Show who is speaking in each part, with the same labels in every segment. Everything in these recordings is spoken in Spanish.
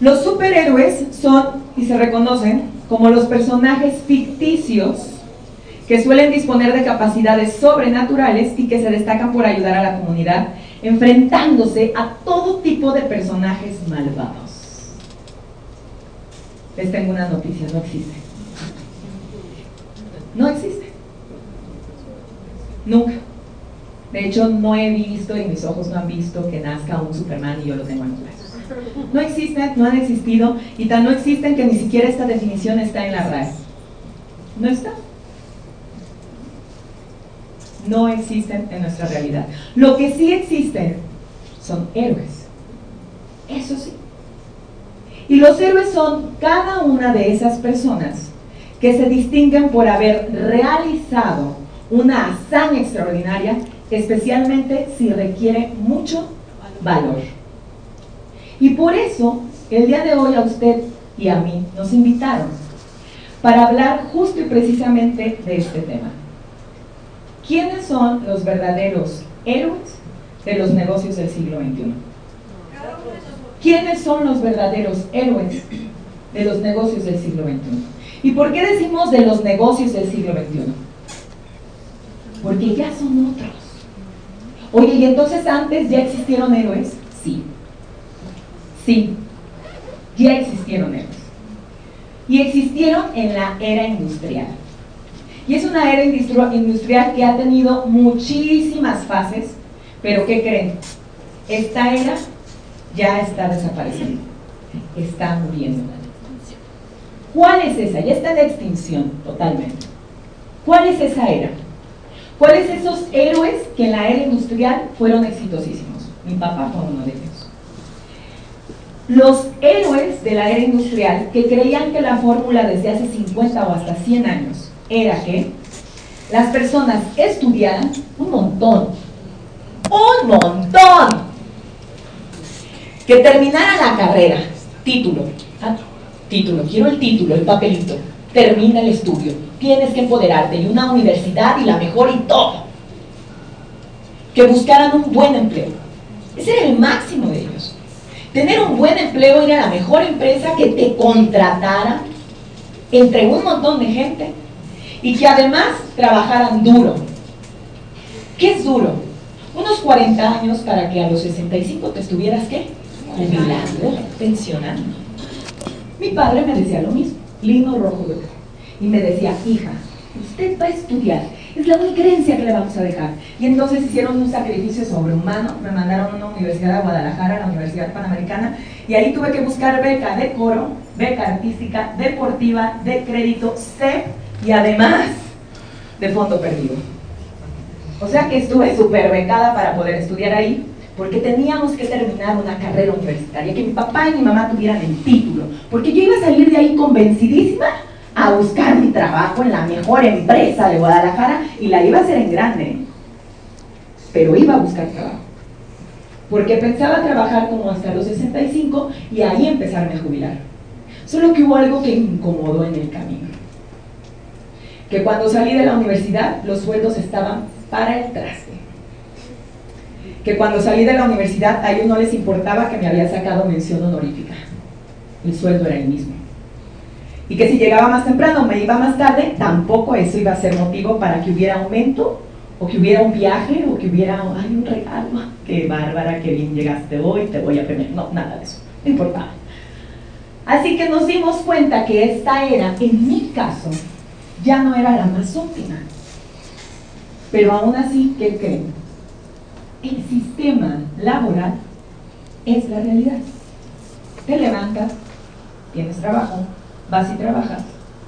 Speaker 1: Los superhéroes son y se reconocen como los personajes ficticios que suelen disponer de capacidades sobrenaturales y que se destacan por ayudar a la comunidad enfrentándose a todo tipo de personajes malvados. Les tengo una noticia, no existe. No existe. Nunca. De hecho, no he visto y mis ojos no han visto que nazca un Superman y yo lo tengo en los brazos. No existen, no han existido y tan no existen que ni siquiera esta definición está en la RAE. No está no existen en nuestra realidad. Lo que sí existen son héroes. Eso sí. Y los héroes son cada una de esas personas que se distinguen por haber realizado una hazaña extraordinaria, especialmente si requiere mucho valor. Y por eso, el día de hoy a usted y a mí nos invitaron para hablar justo y precisamente de este tema. ¿Quiénes son los verdaderos héroes de los negocios del siglo XXI? ¿Quiénes son los verdaderos héroes de los negocios del siglo XXI? ¿Y por qué decimos de los negocios del siglo XXI? Porque ya son otros. Oye, ¿y entonces antes ya existieron héroes? Sí. Sí. Ya existieron héroes. Y existieron en la era industrial. Y es una era industrial que ha tenido muchísimas fases, pero ¿qué creen? Esta era ya está desapareciendo, está muriendo. ¿Cuál es esa? Ya está en extinción totalmente. ¿Cuál es esa era? ¿Cuáles esos héroes que en la era industrial fueron exitosísimos? Mi papá fue uno de ellos. Los héroes de la era industrial que creían que la fórmula desde hace 50 o hasta 100 años era que las personas estudiaran un montón, un montón, que terminaran la carrera, título, ah, título, quiero el título, el papelito, termina el estudio, tienes que empoderarte y una universidad y la mejor y todo, que buscaran un buen empleo, ese era el máximo de ellos, tener un buen empleo, ir a la mejor empresa que te contratara entre un montón de gente y que además trabajaran duro. ¿Qué es duro? Unos 40 años para que a los 65 te estuvieras, ¿qué? Jubilando, pensionando. Mi padre me decía lo mismo, Lino Rojo y me decía, hija, usted va a estudiar, es la única herencia que le vamos a dejar. Y entonces hicieron un sacrificio sobrehumano, me mandaron a una universidad de Guadalajara, la Universidad Panamericana, y ahí tuve que buscar beca de coro, beca artística, deportiva, de crédito, CEP, y además de fondo perdido. O sea que estuve súper becada para poder estudiar ahí, porque teníamos que terminar una carrera universitaria, que mi papá y mi mamá tuvieran el título, porque yo iba a salir de ahí convencidísima a buscar mi trabajo en la mejor empresa de Guadalajara y la iba a hacer en grande, pero iba a buscar trabajo. Porque pensaba trabajar como hasta los 65 y ahí empezarme a jubilar. Solo que hubo algo que incomodó en el camino que cuando salí de la universidad los sueldos estaban para el traste. Que cuando salí de la universidad a ellos no les importaba que me había sacado mención honorífica. El sueldo era el mismo. Y que si llegaba más temprano me iba más tarde, tampoco eso iba a ser motivo para que hubiera aumento o que hubiera un viaje o que hubiera ay, un regalo. Qué bárbara, qué bien llegaste hoy, te voy a premiar. No, nada de eso. No importaba. Así que nos dimos cuenta que esta era, en mi caso, ya no era la más óptima. Pero aún así, ¿qué creen? El sistema laboral es la realidad. Te levantas, tienes trabajo, vas y trabajas,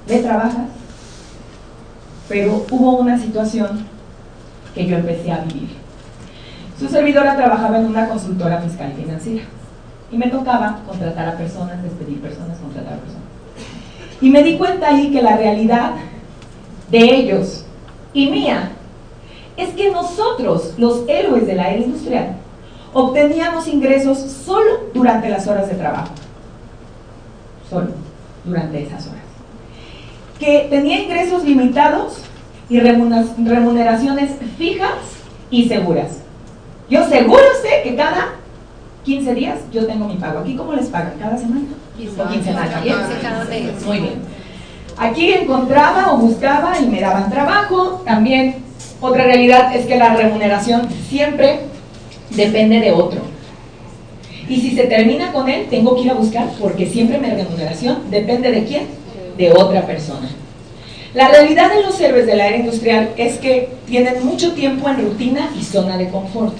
Speaker 1: le trabajas, pero hubo una situación que yo empecé a vivir. Su servidora trabajaba en una consultora fiscal y financiera y me tocaba contratar a personas, despedir personas, contratar a personas. Y me di cuenta ahí que la realidad de ellos y mía es que nosotros, los héroes de la era industrial, obteníamos ingresos solo durante las horas de trabajo. Solo durante esas horas. Que tenía ingresos limitados y remuneraciones fijas y seguras. Yo seguro sé que cada 15 días yo tengo mi pago. ¿Aquí cómo les pagan? ¿Cada semana? ¿O quincenal? ¿Bien? Muy bien. Aquí encontraba o buscaba y me daban trabajo. También otra realidad es que la remuneración siempre depende de otro. Y si se termina con él, tengo que ir a buscar porque siempre mi remuneración depende de quién? De otra persona. La realidad de los héroes del área industrial es que tienen mucho tiempo en rutina y zona de confort.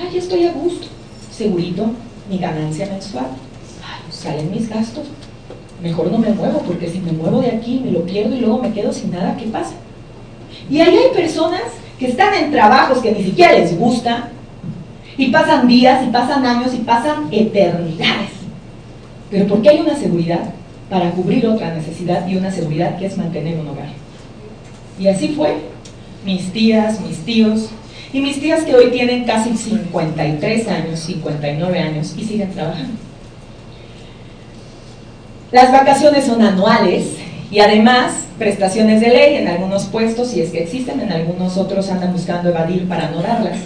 Speaker 1: Ay, estoy a gusto, segurito, mi ganancia mensual. Ay, salen mis gastos. Mejor no me muevo, porque si me muevo de aquí me lo pierdo y luego me quedo sin nada, ¿qué pasa? Y ahí hay personas que están en trabajos que ni siquiera les gusta, y pasan días, y pasan años, y pasan eternidades. Pero ¿por qué hay una seguridad? para cubrir otra necesidad y una seguridad que es mantener un hogar. Y así fue. Mis tías, mis tíos, y mis tías que hoy tienen casi 53 años, 59 años y siguen trabajando. Las vacaciones son anuales y además prestaciones de ley en algunos puestos, si es que existen, en algunos otros andan buscando evadir para no darlas.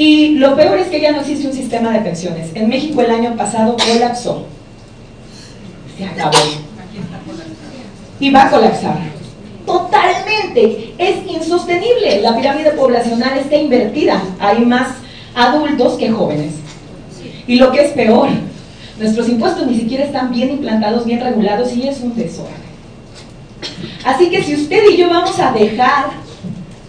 Speaker 1: Y lo peor es que ya no existe un sistema de pensiones. En México el año pasado colapsó se acabó. Y va a colapsar. Totalmente. Es insostenible. La pirámide poblacional está invertida. Hay más adultos que jóvenes. Y lo que es peor, nuestros impuestos ni siquiera están bien implantados, bien regulados y es un desorden. Así que si usted y yo vamos a dejar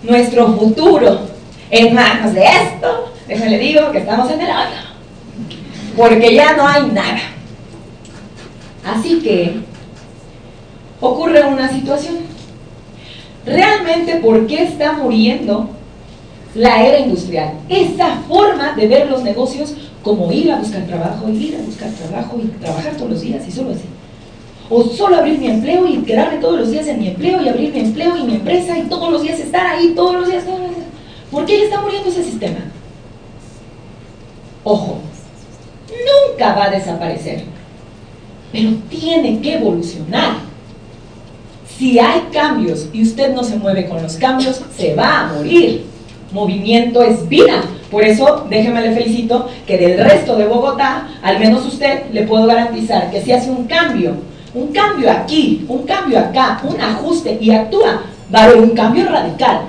Speaker 1: nuestro futuro en manos de esto, déjame le digo que estamos en el hoyo. Porque ya no hay nada. Así que ocurre una situación. ¿Realmente por qué está muriendo la era industrial? Esa forma de ver los negocios como ir a buscar trabajo, ir a buscar trabajo y trabajar todos los días y solo así. O solo abrir mi empleo y quedarme todos los días en mi empleo y abrir mi empleo y mi empresa y todos los días estar ahí, todos los días, todos los días. ¿Por qué está muriendo ese sistema? Ojo, nunca va a desaparecer pero tiene que evolucionar. Si hay cambios y usted no se mueve con los cambios, se va a morir. Movimiento es vida. Por eso, déjeme le felicito que del resto de Bogotá, al menos usted le puedo garantizar que si hace un cambio, un cambio aquí, un cambio acá, un ajuste y actúa, va a haber un cambio radical.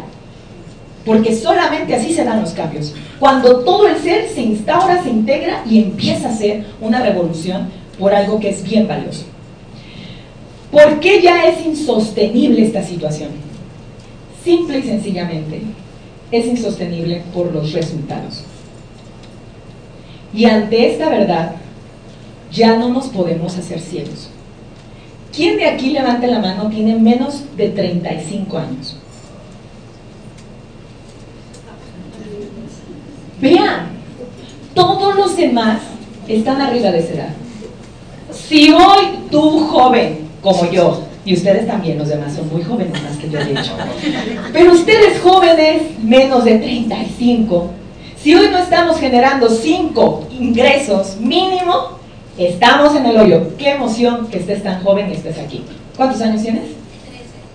Speaker 1: Porque solamente así se dan los cambios. Cuando todo el ser se instaura, se integra y empieza a ser una revolución por algo que es bien valioso. ¿Por qué ya es insostenible esta situación? Simple y sencillamente, es insostenible por los resultados. Y ante esta verdad, ya no nos podemos hacer ciegos. ¿Quién de aquí, levante la mano, tiene menos de 35 años? Todos los demás están arriba de esa edad. Si hoy tú joven, como yo, y ustedes también, los demás son muy jóvenes más que yo de hecho, pero ustedes jóvenes, menos de 35, si hoy no estamos generando 5 ingresos mínimo, estamos en el hoyo. Qué emoción que estés tan joven y estés aquí. ¿Cuántos años tienes?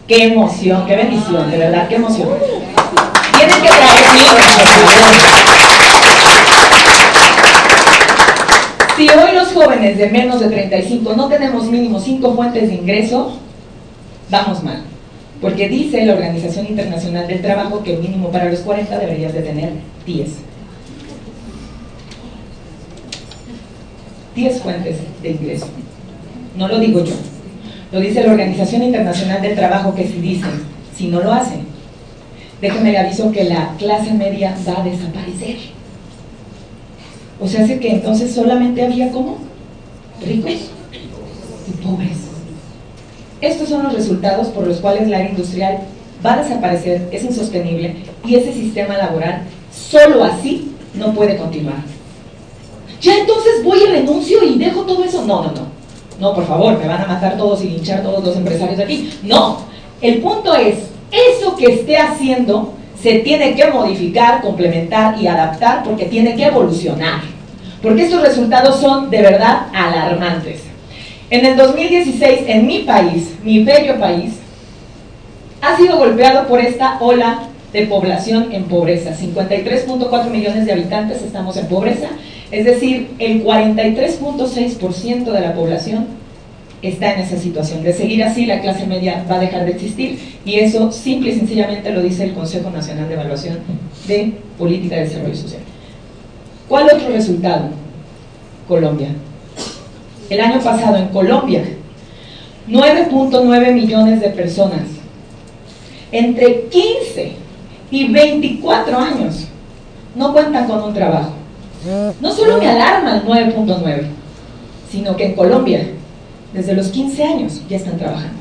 Speaker 1: Qué emoción, qué bendición, de verdad, qué emoción. Tienes que traer Si hoy los jóvenes de menos de 35 no tenemos mínimo 5 fuentes de ingreso, vamos mal. Porque dice la Organización Internacional del Trabajo que mínimo para los 40 deberías de tener 10. 10 fuentes de ingreso. No lo digo yo. Lo dice la Organización Internacional del Trabajo que si dicen, si no lo hacen, déjenme le aviso que la clase media va a desaparecer. O sea, hace que entonces solamente había como ricos y pobres. Estos son los resultados por los cuales la área industrial va a desaparecer, es insostenible y ese sistema laboral solo así no puede continuar. Ya entonces voy y renuncio y dejo todo eso. No, no, no. No, por favor, me van a matar todos y linchar todos los empresarios de aquí. No. El punto es, eso que esté haciendo se tiene que modificar, complementar y adaptar porque tiene que evolucionar. Porque estos resultados son de verdad alarmantes. En el 2016, en mi país, mi bello país, ha sido golpeado por esta ola de población en pobreza. 53.4 millones de habitantes estamos en pobreza. Es decir, el 43.6% de la población está en esa situación. De seguir así, la clase media va a dejar de existir y eso simple y sencillamente lo dice el Consejo Nacional de Evaluación de Política de Desarrollo Social. ¿Cuál otro resultado? Colombia. El año pasado en Colombia, 9.9 millones de personas entre 15 y 24 años no cuentan con un trabajo. No solo me alarma el 9.9, sino que en Colombia desde los 15 años ya están trabajando.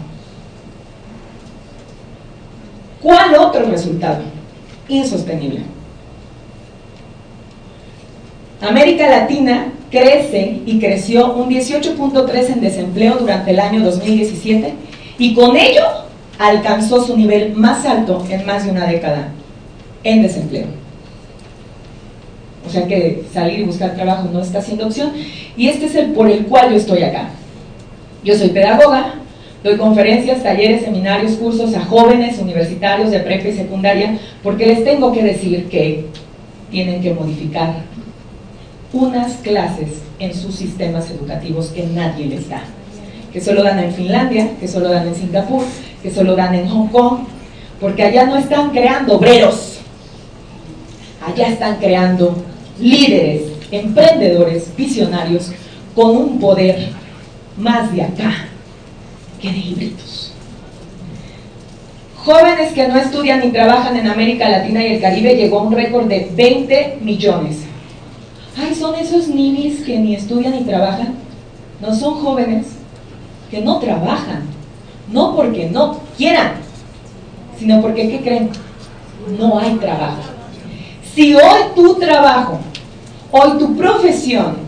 Speaker 1: ¿Cuál otro resultado? Insostenible. América Latina crece y creció un 18.3 en desempleo durante el año 2017 y con ello alcanzó su nivel más alto en más de una década en desempleo. O sea que salir y buscar trabajo no está siendo opción y este es el por el cual yo estoy acá. Yo soy pedagoga, doy conferencias, talleres, seminarios, cursos a jóvenes universitarios de prepa y secundaria, porque les tengo que decir que tienen que modificar unas clases en sus sistemas educativos que nadie les da, que solo dan en Finlandia, que solo dan en Singapur, que solo dan en Hong Kong, porque allá no están creando obreros, allá están creando líderes, emprendedores, visionarios, con un poder más de acá que de híbridos. Jóvenes que no estudian ni trabajan en América Latina y el Caribe llegó a un récord de 20 millones. Ay, son esos ninis que ni estudian ni trabajan. No son jóvenes que no trabajan, no porque no quieran, sino porque, ¿qué creen? No hay trabajo. Si hoy tu trabajo, hoy tu profesión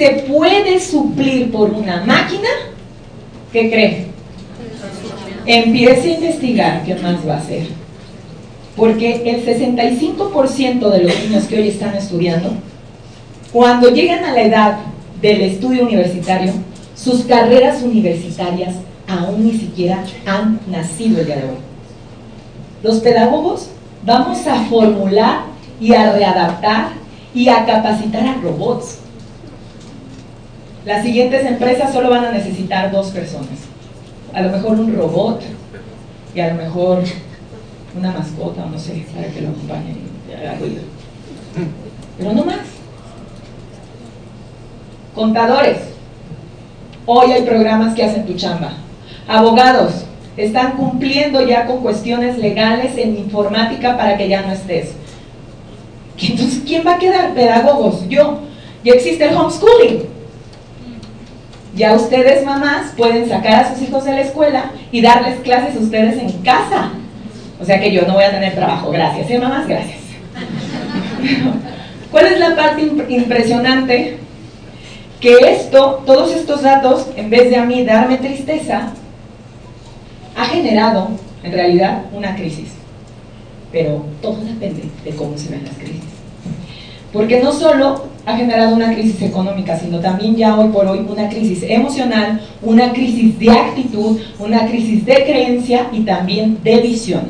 Speaker 1: se puede suplir por una máquina, ¿qué cree? Empiece a investigar qué más va a hacer. Porque el 65% de los niños que hoy están estudiando, cuando llegan a la edad del estudio universitario, sus carreras universitarias aún ni siquiera han nacido el día de hoy. Los pedagogos vamos a formular y a readaptar y a capacitar a robots las siguientes empresas solo van a necesitar dos personas. A lo mejor un robot y a lo mejor una mascota, no sé, para que lo acompañe y haga. Pero no más. Contadores. Hoy hay programas que hacen tu chamba. Abogados. Están cumpliendo ya con cuestiones legales en informática para que ya no estés. Entonces, ¿quién va a quedar? Pedagogos. Yo. Ya existe el homeschooling ya ustedes, mamás, pueden sacar a sus hijos de la escuela y darles clases a ustedes en casa. O sea que yo no voy a tener trabajo. Gracias, ¿eh, mamás? Gracias. ¿Cuál es la parte impresionante? Que esto, todos estos datos, en vez de a mí darme tristeza, ha generado, en realidad, una crisis. Pero todo depende de cómo se ven las crisis. Porque no solo ha generado una crisis económica, sino también ya hoy por hoy una crisis emocional, una crisis de actitud, una crisis de creencia y también de visión.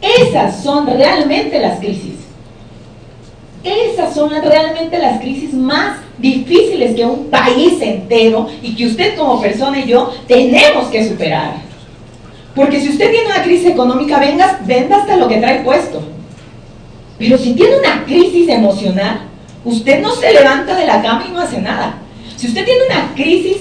Speaker 1: Esas son realmente las crisis. Esas son realmente las crisis más difíciles que un país entero y que usted como persona y yo tenemos que superar. Porque si usted tiene una crisis económica, venga, venda hasta lo que trae puesto. Pero si tiene una crisis emocional, Usted no se levanta de la cama y no hace nada. Si usted tiene una crisis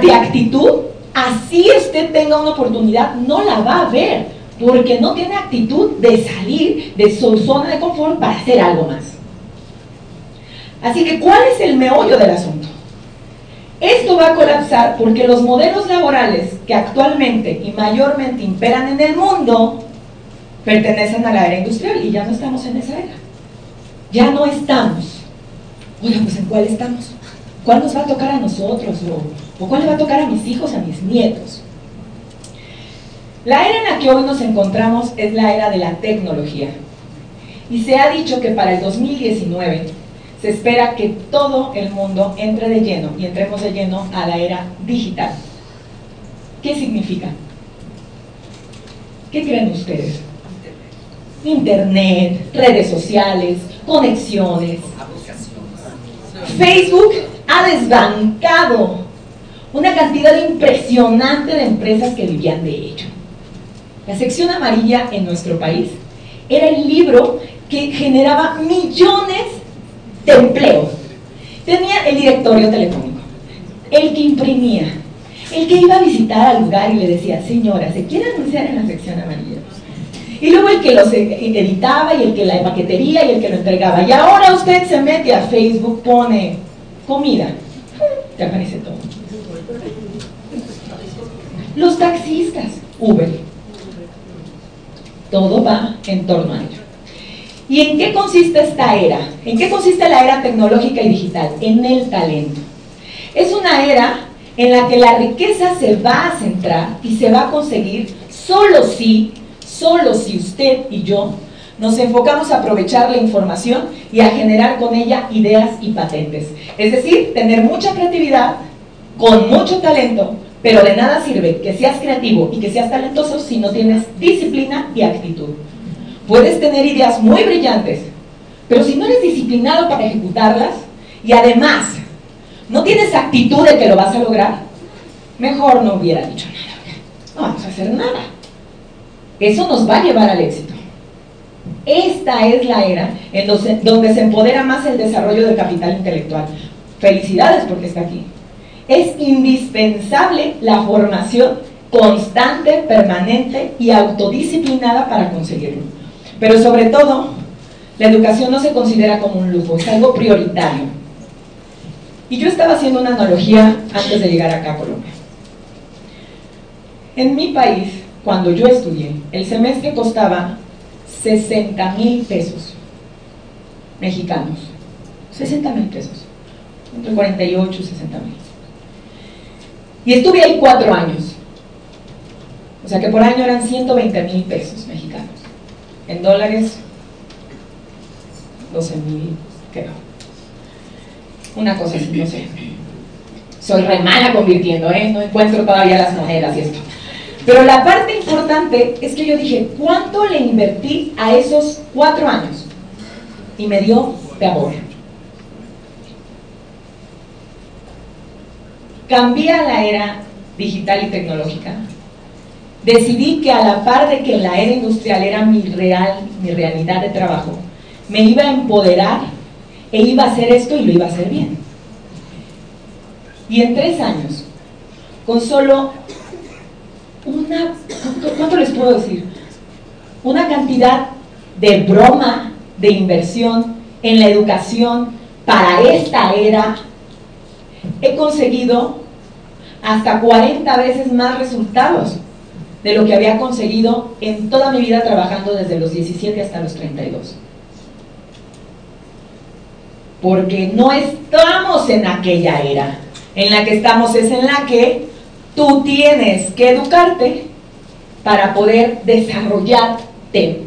Speaker 1: de actitud, así usted tenga una oportunidad, no la va a ver, porque no tiene actitud de salir de su zona de confort para hacer algo más. Así que, ¿cuál es el meollo del asunto? Esto va a colapsar porque los modelos laborales que actualmente y mayormente imperan en el mundo pertenecen a la era industrial y ya no estamos en esa era ya no estamos. Oye, pues ¿en cuál estamos? ¿Cuál nos va a tocar a nosotros? ¿O, cuál le va a tocar a mis hijos, a mis nietos? La era en la que hoy nos encontramos es la era de la tecnología. Y se ha dicho que para el 2019 se espera que todo el mundo entre de lleno y entremos de lleno a la era digital. ¿Qué significa? ¿Qué creen ustedes? Internet, redes sociales, conexiones, Facebook ha desbancado una cantidad impresionante de empresas que vivían de ello. La sección amarilla en nuestro país era el libro que generaba millones de empleos. Tenía el directorio telefónico, el que imprimía, el que iba a visitar al lugar y le decía, señora, ¿se quiere anunciar en la sección amarilla? Y luego el que los editaba y el que la paquetería y el que lo entregaba. Y ahora usted se mete a Facebook, pone comida, te aparece todo. Los taxistas, Uber. Todo va en torno a ello. ¿Y en qué consiste esta era? ¿En qué consiste la era tecnológica y digital? En el talento. Es una era en la que la riqueza se va a centrar y se va a conseguir solo si, solo si usted y yo nos enfocamos a aprovechar la información y a generar con ella ideas y patentes. Es decir, tener mucha creatividad, con mucho talento, pero de nada sirve que seas creativo y que seas talentoso si no tienes disciplina y actitud. Puedes tener ideas muy brillantes, pero si no eres disciplinado para ejecutarlas y además no tienes actitud de que lo vas a lograr, mejor no hubiera dicho nada. No vamos a hacer nada. Eso nos va a llevar al éxito. Esta es la era en donde se empodera más el desarrollo del capital intelectual. Felicidades porque está aquí es indispensable la formación constante, permanente y autodisciplinada para conseguirlo. Pero sobre todo, la educación no se considera como un lujo, es algo prioritario. Y yo estaba haciendo una analogía antes de llegar acá a Colombia. En mi país, cuando yo estudié, el semestre costaba 60 mil pesos mexicanos. 60 mil pesos. Entre 48 y 60 mil. Y estuve ahí cuatro años. O sea que por año eran 120 mil pesos mexicanos. En dólares, 12 mil, creo. Una cosa así, no sé. Soy re mala convirtiendo, ¿eh? No encuentro todavía las monedas y esto. Pero la parte importante es que yo dije, ¿cuánto le invertí a esos cuatro años? Y me dio de amor. cambié a la era digital y tecnológica. Decidí que a la par de que la era industrial era mi real, mi realidad de trabajo, me iba a empoderar e iba a hacer esto y lo iba a hacer bien. Y en tres años, con solo una, ¿cuánto les puedo decir? Una cantidad de broma, de inversión en la educación para esta era he conseguido hasta 40 veces más resultados de lo que había conseguido en toda mi vida trabajando desde los 17 hasta los 32. Porque no estamos en aquella era. En la que estamos es en la que tú tienes que educarte para poder desarrollarte